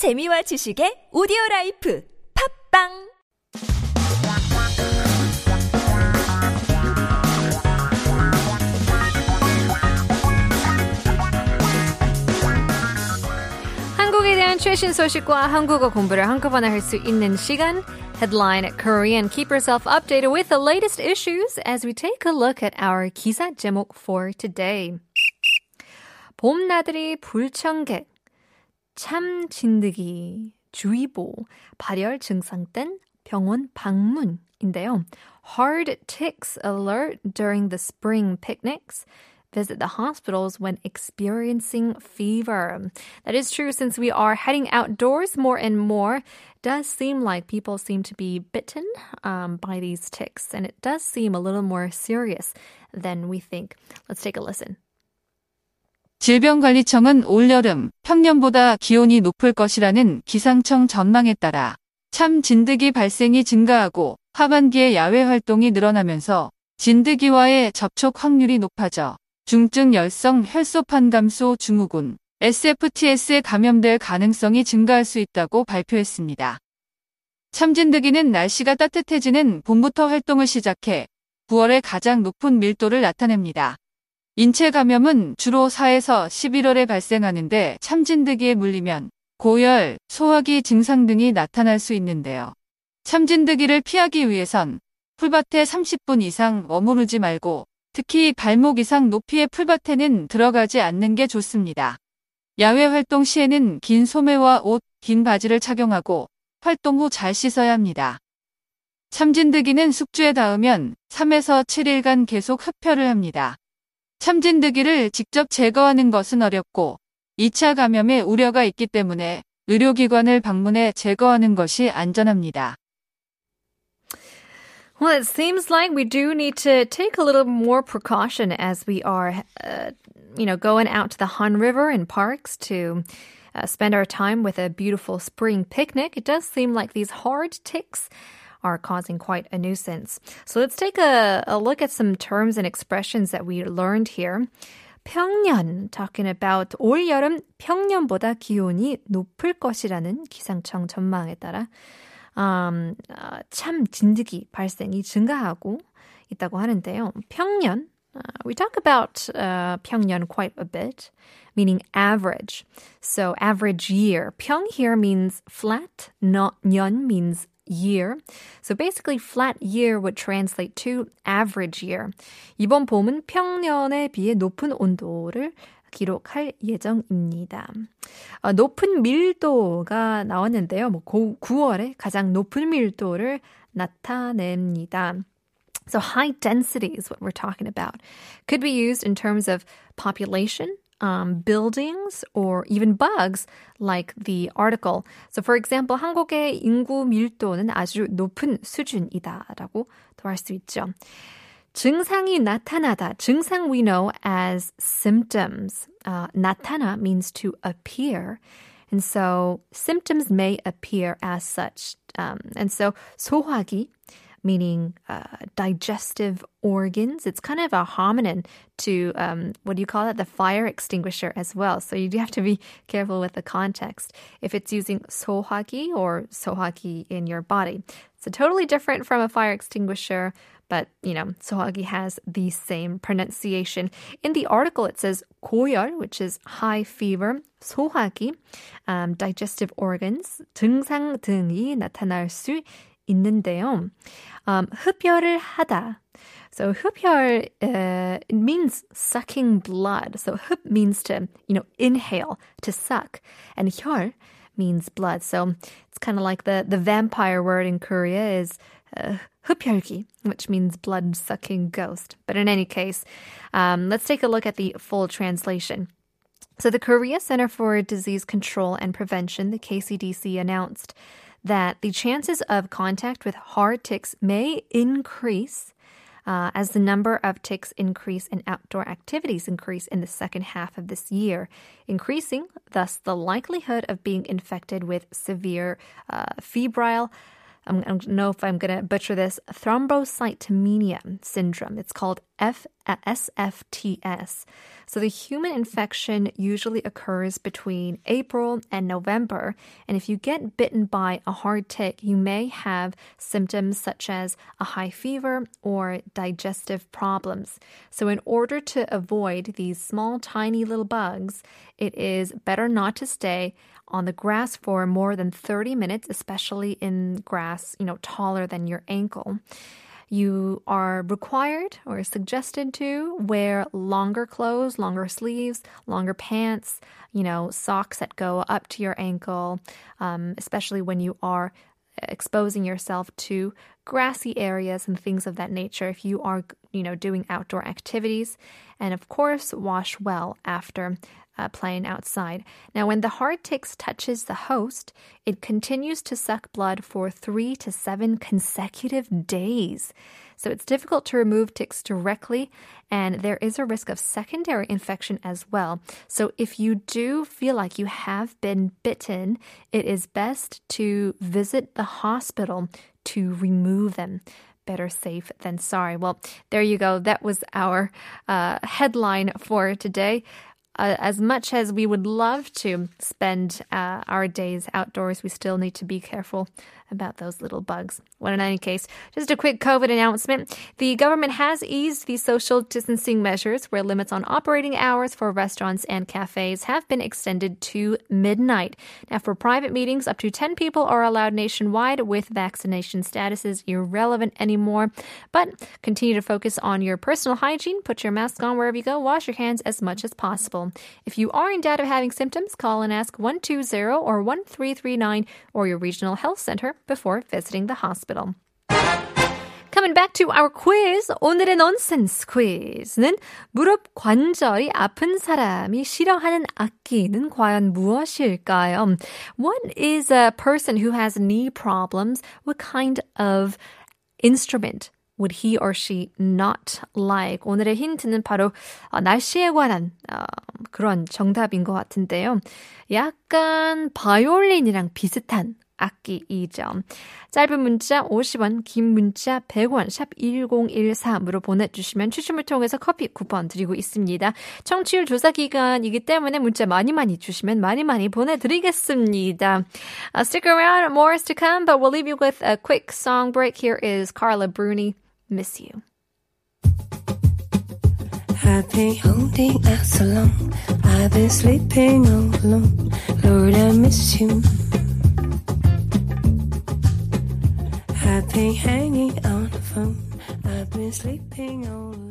재미와 지식의 오디오 라이프 팝빵 한국에 대한 최신 소식과 한국어 공부를 한꺼번에 할 수 있는 시간 Headline Korean. Keep yourself updated with the latest issues as we take a look at our 기사 제목 for today. 봄나들이 불청객, 참 진드기, 주의보, 발열 증상 땐 병원 방문인데요. Hard ticks alert during the spring picnics. Visit the hospitals when experiencing fever. That is true since we are heading outdoors more and more. Does seem like people seem to be bitten um, by these ticks, and it does seem a little more serious than we think. Let's take a listen. 질병관리청은 올여름 평년보다 기온이 높을 것이라는 기상청 전망에 따라 참 진드기 발생이 증가하고 하반기에 야외 활동이 늘어나면서 진드기와의 접촉 확률이 높아져 중증 열성 혈소판 감소 증후군 SFTS에 감염될 가능성이 증가할 수 있다고 발표했습니다. 참진드기는 날씨가 따뜻해지는 봄부터 활동을 시작해 9월에 가장 높은 밀도를 나타냅니다. 인체 감염은 주로 4에서 11월에 발생하는데 참진드기에 물리면 고열, 소화기 증상 등이 나타날 수 있는데요. 참진드기를 피하기 위해선 풀밭에 30분 이상 머무르지 말고 특히 발목 이상 높이의 풀밭에는 들어가지 않는 게 좋습니다. 야외 활동 시에는 긴 소매와 옷, 긴 바지를 착용하고 활동 후 잘 씻어야 합니다. 참진드기는 숙주에 닿으면 3에서 7일간 계속 흡혈을 합니다. 참진드기를 직접 제거하는 것은 어렵고 2차 감염의 우려가 있기 때문에 의료기관을 방문해 제거하는 것이 안전합니다. Well, it seems like we do need to take a little more precaution as we are, uh, you know, going out to the Han River and parks to uh, spend our time with a beautiful spring picnic. It does seem like these hard ticks are causing quite a nuisance. So let's take a, a look at some terms and expressions that we learned here. 평년, talking about 올 여름 평년보다 기온이 높을 것이라는 기상청 전망에 따라 um, 어, 참 진드기 발생이 증가하고 있다고 하는데요. 평년, uh, we talk about uh, 평년 quite a bit, meaning average. So average year. 평 here means flat, not 년 means year. So basically flat year would translate to average year. 이번 봄은 평년에 비해 높은 온도를 기록할 예정입니다. 어, 높은 밀도가 나왔는데요. 뭐 고, 9월에 가장 높은 밀도를 나타냅니다. So high density is what we're talking about. Could be used in terms of population, um, buildings, or even bugs, like the article. So, for example, 한국의 인구 밀도는 아주 높은 수준이다라고 할 수 있죠. 증상이 나타나다. 증상 we know as symptoms. Uh, 나타나 means to appear. And so symptoms may appear as such. Um, and so 소화기, meaning uh, digestive organs. It's kind of a hominin to, um, what do you call it? The fire extinguisher as well. So you do have to be careful with the context. If it's using 소화기 or 소화기 in your body. So totally different from a fire extinguisher, but you know, 소화기 has the same pronunciation. In the article, it says 고열, which is high fever, 소화기, um, digestive organs, 증상 등이 나타날 수 있는데요. Um, 흡혈을 하다. So 흡혈 uh, it means sucking blood. So 흡 means to you know inhale, to suck, and 혈 means blood. So it's kind of like the the vampire word in Korea is. Uh, 흡혈귀, which means blood sucking ghost. But in any case, um, let's take a look at the full translation. So, the Korea Center for Disease Control and Prevention, the KCDC, announced that the chances of contact with hard ticks may increase uh, as the number of ticks increase and outdoor activities increase in the second half of this year, increasing thus the likelihood of being infected with severe uh, febrile I don't know if I'm going to butcher this, thrombocytomania syndrome. It's called F- uh, SFTS. So the human infection usually occurs between April and November. And if you get bitten by a hard tick, you may have symptoms such as a high fever or digestive problems. So in order to avoid these small, tiny little bugs, it is better not to stay on the grass for more than 30 minutes, especially in grass, you know, taller than your ankle. You are required or suggested to wear longer clothes, longer sleeves, longer pants, you know, socks that go up to your ankle, um, especially when you are exposing yourself to grassy areas and things of that nature. If you are you know doing outdoor activities and of course wash well after uh, playing outside. Now, when the hard ticks touches the host, it continues to suck blood for three to seven consecutive days. So it's difficult to remove ticks directly, and there is a risk of secondary infection as well. So if you do feel like you have been bitten, it is best to visit the hospital to remove them better safe than sorry. Well, there you go. That was our uh, headline for today uh, as much as we would love to spend uh, our days outdoors, we still need to be careful about those little bugs. Well, in any case, just a quick COVID announcement. The government has eased the social distancing measures where limits on operating hours for restaurants and cafes have been extended to midnight. Now, for private meetings, up to 10 people are allowed nationwide with vaccination statuses irrelevant anymore. But continue to focus on your personal hygiene, put your mask on wherever you go, wash your hands as much as possible. If you are in doubt of having symptoms, call and ask 120 or 1339 or your regional health center before visiting the hospital. Coming back to our quiz. 오늘의 nonsense quiz는 무릎 관절이 아픈 사람이 싫어하는 악기는 과연 무엇일까요? What is a person who has knee problems? What kind of instrument would he or she not like? 오늘의 힌트는 바로 날씨에 관한 그런 정답인 것 같은데요. 약간 바이올린이랑 비슷한 악기이죠. 짧은 문자 50원, 긴 문자 100원, 샵 1013으로 보내주시면 추첨을 통해서 커피 쿠폰 드리고 있습니다. 청취율 조사 기간이기 때문에 문자 많이 많이 주시면 많이 많이 보내드리겠습니다. Uh, stick around, more is to come, but we'll leave you with a quick song break. Here is Carla Bruni, Miss You. I've been holding out so long. I've been sleeping all alone. Lord, I miss you. I've been hanging on the phone. I've been sleeping all.